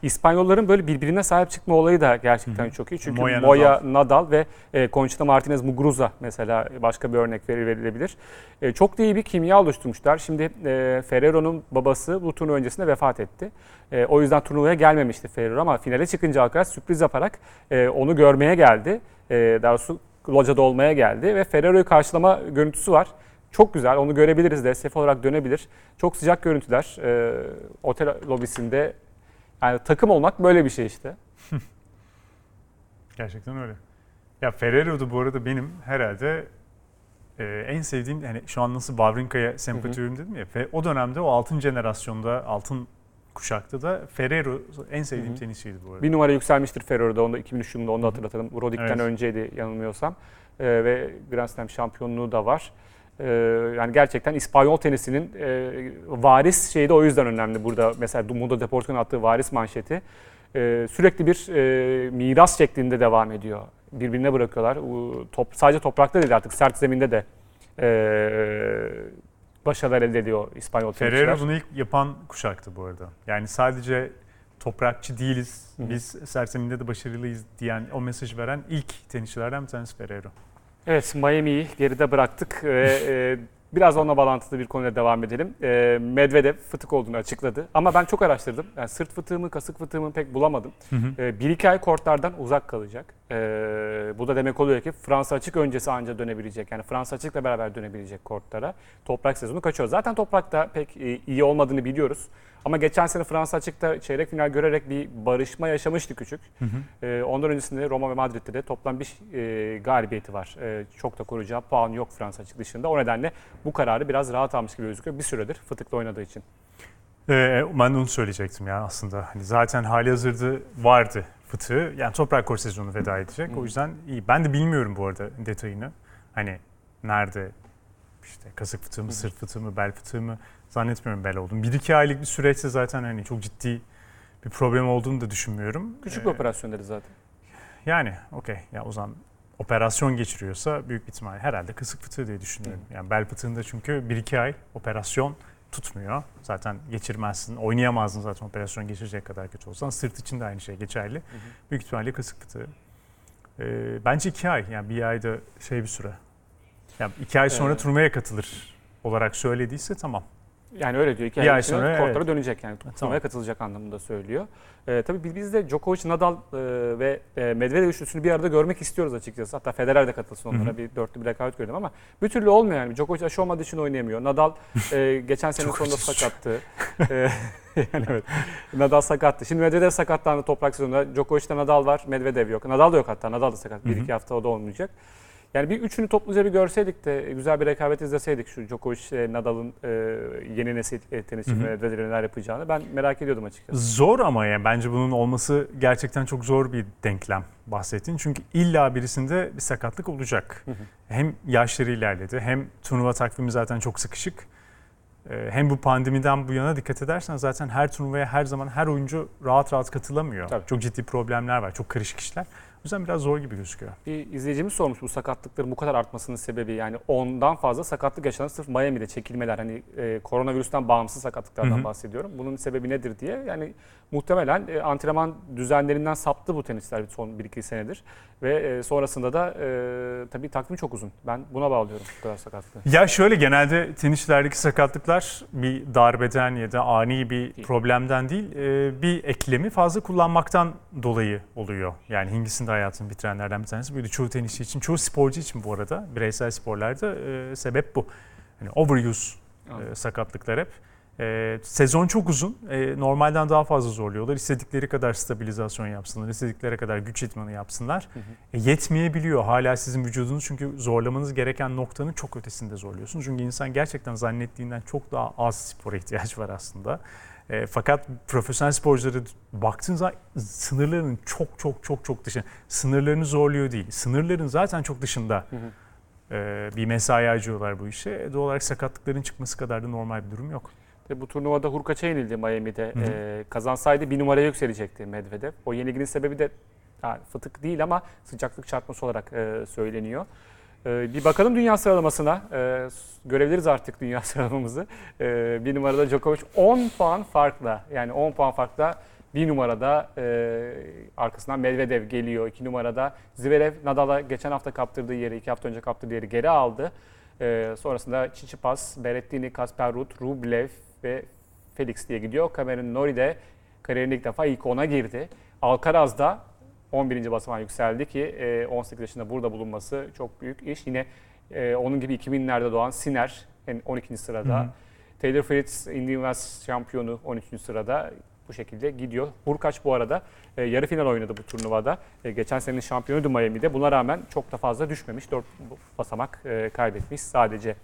İspanyolların böyle birbirine sahip çıkma olayı da gerçekten çok iyi. Çünkü Moya Moya, Nadal. Nadal. ve e, Conchita Martinez Muguruza mesela başka bir örnek veri- verilebilir. E, çok da iyi bir kimya oluşturmuşlar. Şimdi e, Ferrero'nun babası bu turnuva öncesinde vefat etti. E, o yüzden turnuvaya gelmemişti Ferrero ama finale çıkınca Alcaraz sürpriz yaparak e, onu görmeye geldi. E, daha doğrusu locada olmaya geldi ve Ferrero'yu karşılama görüntüsü var. Çok güzel, onu görebiliriz DSF olarak dönebilir. Çok sıcak görüntüler. E, otel lobisinde yani takım olmak böyle bir şey işte. Gerçekten öyle. Ya Ferrero'da bu arada benim herhalde e, en sevdiğim hani şu an nasıl Wawrinka'ya sempati duyuyorum dedim ya. O dönemde o altın jenerasyonda altın kuşakta da Ferrero en sevdiğim Hı hı. tenisçiydi bu arada. Bir numara yükselmiştir Ferrero'da. Onu da 2003 yılında onu da hatırlatalım. Rodik'ten Evet. önceydi yanılmıyorsam. E, ve Grand Slam şampiyonluğu da var. E, yani gerçekten İspanyol tenisinin e, varis şeyi de o yüzden önemli burada. Mesela Mundo Deportivo'nun attığı varis manşeti e, sürekli bir e, miras şeklinde devam ediyor. Birbirine bırakıyorlar. Top, sadece toprakta değil artık sert zeminde de e, başarılar elde ediyor İspanyol tenisçiler. Ferrero bunu ilk yapan kuşaktı bu arada. Yani sadece toprakçı değiliz, biz serseminde de başarılıyız diyen o mesajı veren ilk tenisçilerden bir tanesi Ferrero. Evet, Miami'yi geride bıraktık ve e, biraz onunla bağlantılı bir konuyla devam edelim. E, Medvedev fıtık olduğunu açıkladı. Ama ben çok araştırdım. Yani sırt fıtığı mı, kasık fıtığı mı pek bulamadım. E, bir iki ay kortlardan uzak kalacak. E, bu da demek oluyor ki Fransa açık öncesi anca dönebilecek. Yani Fransa açıkla beraber dönebilecek kortlara. Toprak sezonu kaçıyor. Zaten toprakta pek e, iyi olmadığını biliyoruz. Ama geçen sene Fransa açıkta çeyrek final görerek bir barışma yaşamıştı küçük. Ee, ondan öncesinde Roma ve Madrid'de de toplam bir e, galibiyeti var. E, çok da koruyacağı puan yok Fransa açık dışında. O nedenle bu kararı biraz rahat almış gibi gözüküyor bir süredir fıtıkla oynadığı için. Ee, ben de onu söyleyecektim ya aslında. Hani zaten hali hazırda vardı fıtığı. Yani toprak kor sezonu veda edecek. O yüzden iyi. Ben de bilmiyorum bu arada detayını. Hani nerede işte kasık fıtığı mı, sırt fıtığı mı, bel fıtığı mı zannetmiyorum bel olduğunu. Bir iki aylık bir süreçse zaten hani çok ciddi bir problem olduğunu da düşünmüyorum. Küçük Ee, bir operasyon dedi zaten. Yani okey. Ya o zaman operasyon geçiriyorsa büyük ihtimal herhalde kasık fıtığı diye düşünüyorum. Yani bel fıtığında çünkü 1-2 ay operasyon tutmuyor. Zaten geçirmezsin. Oynayamazdın zaten operasyon geçirecek kadar kötü olsan. Sırt için de aynı şey geçerli. Büyük ihtimalle kasık fıtığı. Ee, bence 2 ay. Yani bir ayda şey bir süre. Yani 2 ay sonra Evet. turnuvaya katılır olarak söylediyse tamam. Yani öyle diyor. İki Bir ay sonra, kortlara evet. dönecek yani. Turnuvaya katılacak anlamında söylüyor. Ee, tabii biz- de Djokovic, Nadal e, ve e, Medvedev üçlüsünü bir arada görmek istiyoruz açıkçası. Hatta Federer de katılsın onlara Hı hı. bir dörtlü bir rekabet gördüm ama bir türlü olmuyor yani. Djokovic aşı olmadığı için oynayamıyor. Nadal e, geçen sene sonunda sakattı. E, yani evet. Nadal sakattı. Şimdi Medvedev sakatlandı toprak sezonunda. Djokovic'te Nadal var, Medvedev yok. Nadal da yok hatta. Nadal da sakat. Hı Bir iki hafta o da olmayacak. Yani bir üçünü topluca bir görseydik de güzel bir rekabet izleseydik şu Djokovic, e, Nadal'ın e, yeni nesil e, tenisçi Hı hı. Medvedev'in neler yapacağını ben merak ediyordum açıkçası. Zor ama yani bence bunun olması gerçekten çok zor bir denklem bahsettiğin. Çünkü illa birisinde bir sakatlık olacak. Hı hı. Hem yaşları ilerledi hem turnuva takvimi zaten çok sıkışık. Ee, Hem bu pandemiden bu yana dikkat edersen zaten her turnuvaya her zaman her oyuncu rahat rahat katılamıyor. Tabii. Çok ciddi problemler var, çok karışık işler. Yüzden biraz zor gibi gözüküyor. Bir izleyicimiz sormuş bu sakatlıkların bu kadar artmasının sebebi yani ondan fazla sakatlık yaşanan sırf Miami'de çekilmeler hani e, koronavirüsten bağımsız sakatlıklardan Hı hı. bahsediyorum. Bunun sebebi nedir diye yani muhtemelen e, antrenman düzenlerinden saptı bu tenisçiler son 1-2 senedir ve e, sonrasında da e, tabii takvim çok uzun. Ben buna bağlıyorum bu kadar sakatlığı. Ya şöyle genelde tenisçilerdeki sakatlıklar bir darbeden ya da ani bir Değil. problemden değil, e, bir eklemi fazla kullanmaktan dolayı oluyor. Yani Hingis'in hayatını bitirenlerden bir tanesi. Böyle çoğu tenisçi için, çoğu sporcu için bu arada bireysel sporlarda e, sebep bu. Hani overuse Anladım. e, sakatlıklar hep. E, sezon çok uzun. E, normalden daha fazla zorluyorlar. İstedikleri kadar stabilizasyon yapsınlar, istedikleri kadar güç idmanı yapsınlar. Hı hı. E, yetmeyebiliyor hala sizin vücudunuz çünkü zorlamanız gereken noktanın çok ötesinde zorluyorsunuz. Çünkü insan gerçekten zannettiğinden çok daha az spora ihtiyaç var aslında. E, fakat profesyonel sporculara baktığın zaman sınırların çok çok çok çok dışında. Sınırlarını zorluyor değil. Sınırların zaten çok dışında Hı hı. e, bir mesai harcıyorlar bu işe. E, Doğal olarak sakatlıkların çıkması kadar da normal bir durum yok. Ve bu turnuvada Hurkaç'a yenildi Miami'de. Hı hı. Ee, kazansaydı bir numaraya yükselecekti Medvedev. O yenilginin sebebi de yani fıtık değil ama sıcaklık çarpması olarak e, söyleniyor. Ee, bir bakalım dünya sıralamasına. Ee, görebiliriz artık dünya sıralamamızı. Ee, bir numarada Djokovic 10 puan farkla yani 10 puan farkla bir numarada e, arkasından Medvedev geliyor. İki numarada Zverev Nadal'a geçen hafta kaptırdığı yeri, iki hafta önce kaptırdığı yeri geri aldı. Sonrasında Tsitsipas, Berrettini, Kasper Ruud, Rublev ve Felix diye gidiyor. Cameron Norrie de kariyerinde ilk defa ilk 10'a girdi. Alcaraz da 11. basamağa yükseldi ki e, 18 yaşında burada bulunması çok büyük iş. Yine e, onun gibi 2000'lerde doğan Sinner en 12. sırada. Hı hı. Taylor Fritz Indian Wells şampiyonu 13. sırada bu şekilde gidiyor. Hurkaç bu arada e, yarı final oynadı bu turnuvada. E, geçen senenin şampiyonuydu Miami'de. Buna rağmen çok da fazla düşmemiş. 4 basamak e, kaybetmiş sadece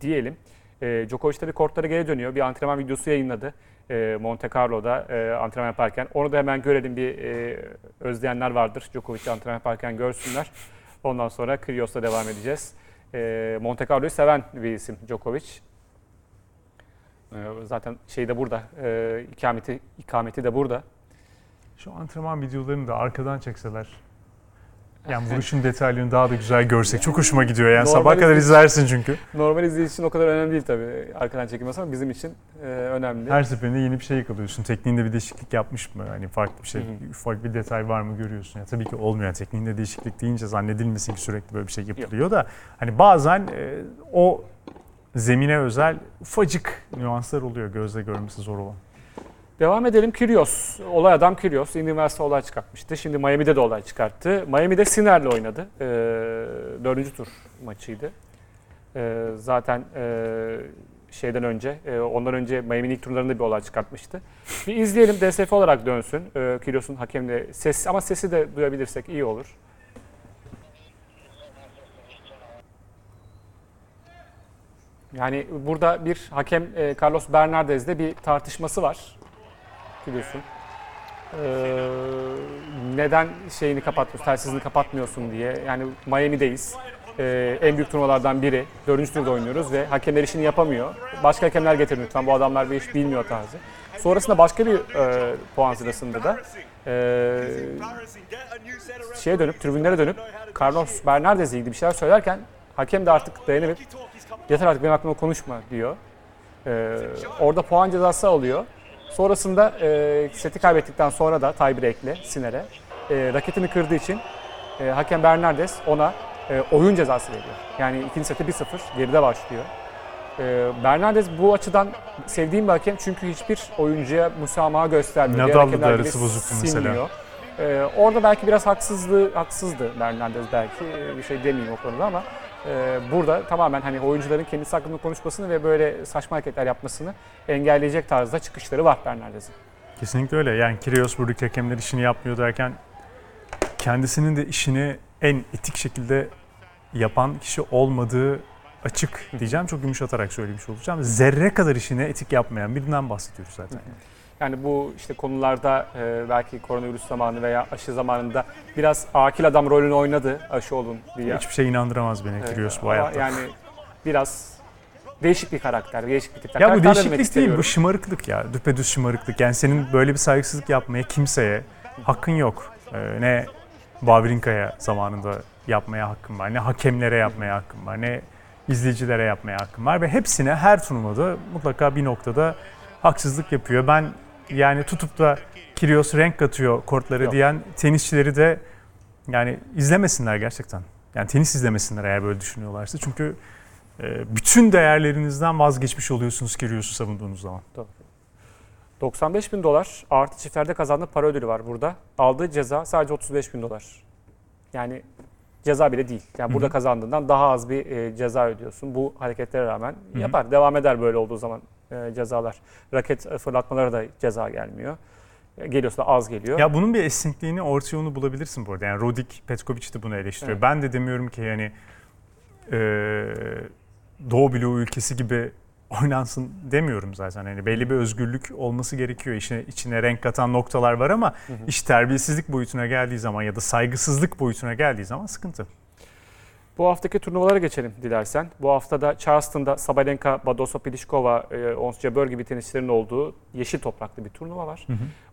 diyelim. E, Djokovic tabii kortlara geri dönüyor. Bir antrenman videosu yayınladı. E, Monte Carlo'da e, antrenman yaparken. Onu da hemen görelim bir e, özleyenler vardır. Djokovic'i antrenman yaparken görsünler. Ondan sonra Kyrgios'la devam edeceğiz. E, Monte Carlo'yu seven bir isim Djokovic. Zaten şey de burada. E, ikameti, ikameti de burada. Şu antrenman videolarını da arkadan çekseler. Yani vuruşun detaylarını daha da güzel görsek. Çok hoşuma gidiyor yani. Normal Sabah kadar izlersin çünkü. Normal izleyici için o kadar önemli değil tabii arkadan çekilmesi ama bizim için e, önemli. Her seferinde yeni bir şey yakalıyorsun. Tekniğinde bir değişiklik yapmış mı? Hani farklı bir şey, Hı hı. ufak bir detay var mı görüyorsun. Ya tabii ki olmuyor. Tekniğinde değişiklik deyince zannedilmesin ki sürekli böyle bir şey yapılıyor da. Hani bazen e, o zemine özel ufacık nüanslar oluyor gözle görmesi zor olan. Devam edelim Kyrgios. Olay adam Kyrgios. Wells'ta olay çıkartmıştı. Şimdi Miami'de de olay çıkarttı. Miami'de Sinner'le oynadı. Ee, dördüncü tur maçıydı. Ee, zaten e, şeyden önce, e, ondan önce Miami'nin ilk turlarında bir olay çıkartmıştı. Bir izleyelim DSF olarak dönsün. Ee, Kyrgios'un hakemle ses ama sesi de duyabilirsek iyi olur. Yani burada bir hakem e, Carlos Bernardes'le bir tartışması var biliyorsun. Ee, neden şeyini kapatmıyorsun, telsizini kapatmıyorsun diye. Yani Miami'deyiz. Ee, en büyük turnuvalardan biri. Dördüncü turda oynuyoruz ve hakemler işini yapamıyor. Başka hakemler getirin lütfen. Bu adamlar bir iş bilmiyor tarzı. Sonrasında başka bir e, puan sırasında da e, şeye dönüp, tribünlere dönüp Carlos Bernardes'le ilgili bir şeyler söylerken hakem de artık dayanamayıp yeter artık benim hakkımda konuşma diyor. Ee, orada puan cezası alıyor. Sonrasında e, seti kaybettikten sonra da tiebreak'le Siner'e e, raketini kırdığı için e, hakem Bernardes ona e, oyun cezası veriyor. Yani ikinci seti 1-0 geride başlıyor. E, Bernardes bu açıdan sevdiğim bir hakem çünkü hiçbir oyuncuya müsamaha göstermiyor. Diğer hakemler gibi arası bozuktu mesela. sinmiyor. E, orada belki biraz haksızlığı haksızdı Bernardes belki E, bir şey demeyeyim o konuda ama e, burada tamamen hani oyuncuların kendisi hakkında konuşmasını ve böyle saçma hareketler yapmasını engelleyecek tarzda çıkışları var Bernardes'in. Kesinlikle öyle. Yani Kyrgios buradaki hakemler işini yapmıyor derken kendisinin de işini en etik şekilde yapan kişi olmadığı açık diyeceğim. Çok yumuşatarak söylemiş olacağım. Zerre kadar işini etik yapmayan birinden bahsediyoruz zaten. Yani bu işte konularda e, belki koronavirüs zamanı veya aşı zamanında biraz akil adam rolünü oynadı aşı olun diye. Hiçbir şey inandıramaz beni E, Kyrgios bu hayatta. Yani biraz değişik bir karakter, değişik bir tip. Ya bu Karakter değişiklik değil, bu şımarıklık ya. Düpedüz şımarıklık. Yani senin böyle bir saygısızlık yapmaya kimseye hakkın yok. Ee, ne Wawrinka'ya zamanında yapmaya hakkın var, ne hakemlere yapmaya hakkın var, ne izleyicilere yapmaya hakkın var. Ve hepsine her turnuvada mutlaka bir noktada haksızlık yapıyor. Ben yani tutup da Kyrgios renk katıyor kortları Yok. diyen tenisçileri de yani izlemesinler gerçekten. Yani tenis izlemesinler eğer böyle düşünüyorlarsa. Çünkü e, bütün değerlerinizden vazgeçmiş oluyorsunuz Kyrgios'u savunduğunuz zaman. 95 bin dolar artı çiftlerde kazandığı para ödülü var burada. Aldığı ceza sadece 35 bin dolar. Yani ceza bile değil. Yani Hı burada kazandığından daha az bir e, ceza ödüyorsun. Bu hareketlere rağmen hı. yapar. Devam eder böyle olduğu zaman e, cezalar. Raket e, fırlatmalara da ceza gelmiyor. E, geliyorsa da az geliyor. Ya bunun bir esnekliğini orta yolunu bulabilirsin bu arada. Yani Rodik Petkovic de bunu eleştiriyor. Evet. Ben de demiyorum ki yani e, Doğu bloğu ülkesi gibi oynansın demiyorum zaten. Hani belli bir özgürlük olması gerekiyor. İşine, içine renk katan noktalar var ama iş terbiyesizlik boyutuna geldiği zaman ya da saygısızlık boyutuna geldiği zaman sıkıntı. Bu haftaki turnuvalara geçelim dilersen. Bu haftada Charleston'da Sabalenka, Badosa, Pliskova, e, Ons Jabeur gibi tenisçilerin olduğu yeşil topraklı bir turnuva var.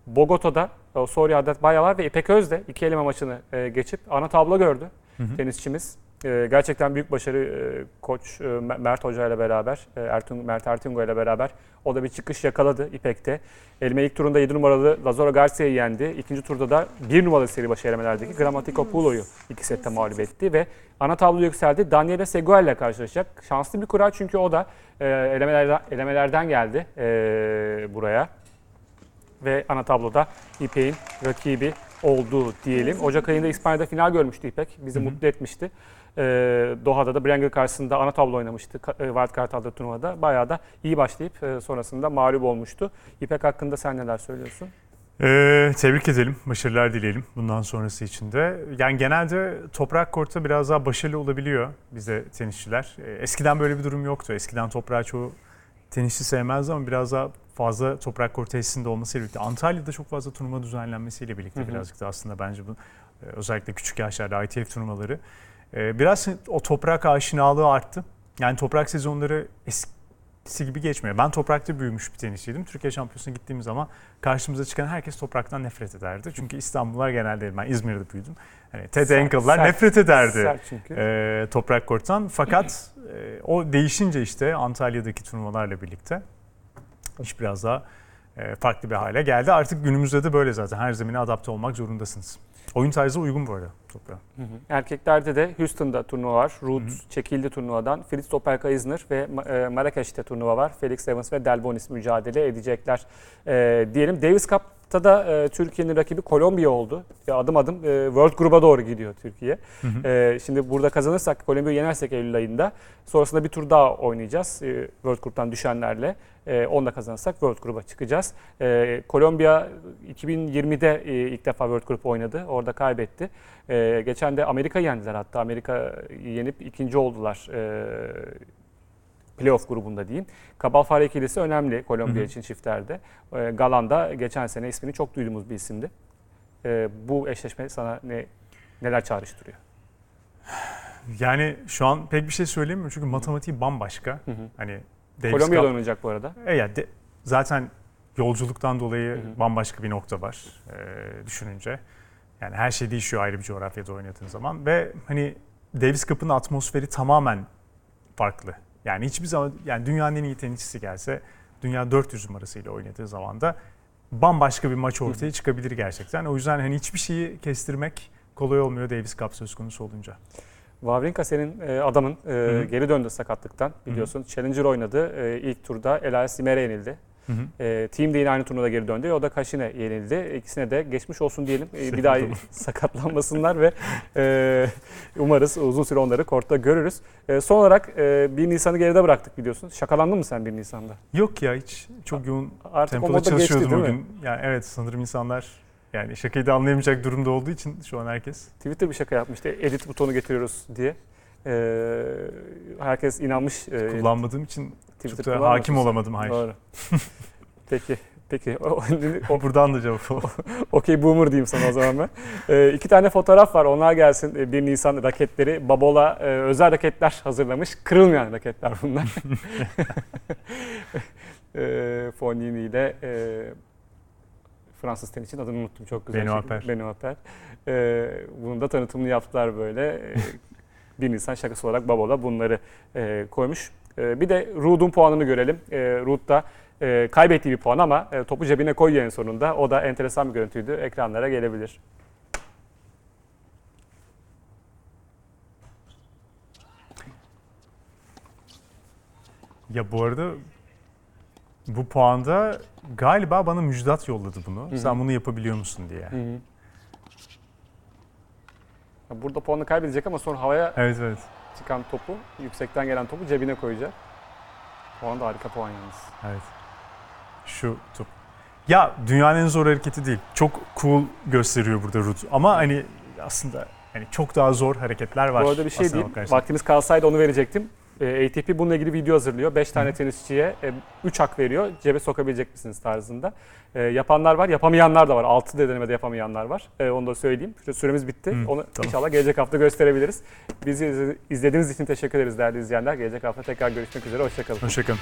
Bogota'da e, Soria Adet Baya var ve İpek Öz de iki eleme maçını e, geçip ana tablo gördü tenisçimiz. E, gerçekten büyük başarı e, koç e, Mert Hoca ile beraber, e, Ertun, Mert Ertungo ile beraber o da bir çıkış yakaladı İpek'te. Elime ilk turunda 7 numaralı Lazaro Garcia'yı yendi. İkinci turda da 1 numaralı seri başı elemelerdeki Grammatikopoulo'yu iki sette mağlup etti ve ana tablo yükseldi. Daniele Seguel ile karşılaşacak. Şanslı bir kura çünkü o da e, elemelerden, elemelerden geldi e, buraya ve ana tabloda İpek'in rakibi oldu diyelim. Ocak ayında İspanya'da final görmüştü İpek. Bizi mutlu etmişti. Ee, Doha'da da Brengel karşısında ana tablo oynamıştı e, Wildcard adlı turnuvada. Bayağı da iyi başlayıp e, sonrasında mağlup olmuştu. İpek hakkında sen neler söylüyorsun? Ee, tebrik edelim, başarılar dileyelim bundan sonrası için de. Yani genelde toprak kortta biraz daha başarılı olabiliyor bize tenisçiler. Ee, eskiden böyle bir durum yoktu. Eskiden toprağı çoğu tenisçi sevmezdi ama biraz daha fazla toprak kort tesisinde olmasıyla birlikte. Antalya'da çok fazla turnuva düzenlenmesiyle birlikte Hı hı. birazcık da aslında bence bu e, özellikle küçük yaşlarda ITF turnuvaları e, biraz o toprak aşinalığı arttı. Yani toprak sezonları eskisi gibi geçmiyor. Ben toprakta büyümüş bir tenisçiydim. Türkiye Şampiyonası'na gittiğim zaman karşımıza çıkan herkes topraktan nefret ederdi. Çünkü İstanbullular genelde ben İzmir'de büyüdüm. Hani Ted sert- nefret ederdi e, toprak korttan. Fakat e, o değişince işte Antalya'daki turnuvalarla birlikte iş biraz daha farklı bir hale geldi. Artık günümüzde de böyle zaten her zemine adapte olmak zorundasınız. Oyun tarzı uygun bu arada toprağa. Hı hı. Erkeklerde de Houston'da turnuva var. Ruth çekildi turnuvadan. Fritz Opelka Isner ve e, Marrakeş'te turnuva var. Felix Evans ve Delbonis mücadele edecekler e, diyelim. Davis Cup'ta da e, Türkiye'nin rakibi Kolombiya oldu. Ve adım adım e, World Group'a doğru gidiyor Türkiye. E, şimdi burada kazanırsak, Kolombiya'yı yenersek Eylül ayında sonrasında bir tur daha oynayacağız. E, World Group'tan düşenlerle. E, onu da kazanırsak World Group'a çıkacağız. E, Kolombiya 2020'de e, ilk defa World Group oynadı. Orada kaybetti. E, geçen de Amerika yendiler hatta. Amerika yenip ikinci oldular. E, playoff grubunda diyeyim. Kabalfare ikilisi önemli Kolombiya Hı hı. için çiftlerde. E, Galan da geçen sene ismini çok duyduğumuz bir isimdi. E, bu eşleşme sana ne neler çağrıştırıyor? Yani şu an pek bir şey söylemiyorum çünkü matematiği bambaşka. Hı hı. Hani Davis Kolombiya'da Cup- oynayacak bu arada. E ya de- zaten yolculuktan dolayı Hı hı. bambaşka bir nokta var e, düşününce. Yani her şey değişiyor ayrı bir coğrafyada oynadığın zaman ve hani Davis Cup'ın atmosferi tamamen farklı. Yani hiçbir zaman yani dünyanın en iyi tenisçisi gelse dünya 400 numarasıyla oynadığı zaman da bambaşka bir maç ortaya çıkabilir gerçekten. O yüzden hani hiçbir şeyi kestirmek kolay olmuyor Davis Cup söz konusu olunca. Wawrinka senin e, adamın e, hı. geri döndü sakatlıktan biliyorsun. Challenger oynadı. E, ilk turda Elias Simer'e yenildi. Hı hı. E, team de yine aynı turnuvada geri döndü. O da Kaşin'e yenildi. İkisine de geçmiş olsun diyelim. E, bir daha sakatlanmasınlar ve e, umarız uzun süre onları kortta görürüz. E, son olarak e, 1 Nisan'ı geride bıraktık biliyorsun. Şakalandın mı sen 1 Nisan'da? Yok ya hiç çok yoğun Artık tempoda geçti çalışıyordum mi? bugün. Yani evet sanırım insanlar yani şakayı da anlayamayacak durumda olduğu için şu an herkes. Twitter bir şaka yapmıştı. Edit butonu getiriyoruz diye. E, herkes inanmış. E, Kullanmadığım için Twitter çok da hakim olamadım hayır. Doğru. Peki. Peki. O, o, Buradan da cevap al. Okey boomer diyeyim sana o zaman ben. Ee, iki tane fotoğraf var. Onlar gelsin. Ee, 1 Nisan raketleri. Babola e, özel raketler hazırlamış. Kırılmayan raketler bunlar. e, Fognini ile e, Fransız tenisçinin adını unuttum. Çok güzel. Benoît şey. Paire. Benoît Paire. E, bunun da tanıtımını yaptılar böyle. 1 Nisan şakası olarak Babola bunları e, koymuş. E, bir de Ruud'un puanını görelim. E, Ruud da e, kaybettiği bir puan ama e, topu cebine koyuyor en sonunda. O da enteresan bir görüntüydü. Ekranlara gelebilir. Ya bu arada bu puanda galiba bana müjdat yolladı bunu. hı. Sen bunu yapabiliyor musun diye. Ya Burada puanı kaybedecek ama sonra havaya Evet evet. çıkan topu, yüksekten gelen topu cebine koyacak. Puan da harika puan yalnız. Evet. Şu top. Ya dünyanın en zor hareketi değil. Çok cool gösteriyor burada Ruud. Ama hani aslında hani çok daha zor hareketler var. Bu arada bir şey aslına diyeyim. bakarsan. Vaktimiz kalsaydı onu verecektim. E, ATP bununla ilgili video hazırlıyor. 5 tane tenisçiye 3 hak veriyor. Cebe sokabilecek misiniz tarzında. E, yapanlar var, yapamayanlar da var. 6 denemede yapamayanlar var. E, onu da söyleyeyim. Süremiz bitti. Hı, onu tamam. inşallah gelecek hafta gösterebiliriz. Bizi izlediğiniz için teşekkür ederiz değerli izleyenler. Gelecek hafta tekrar görüşmek üzere. Hoşçakalın. Hoşçakalın.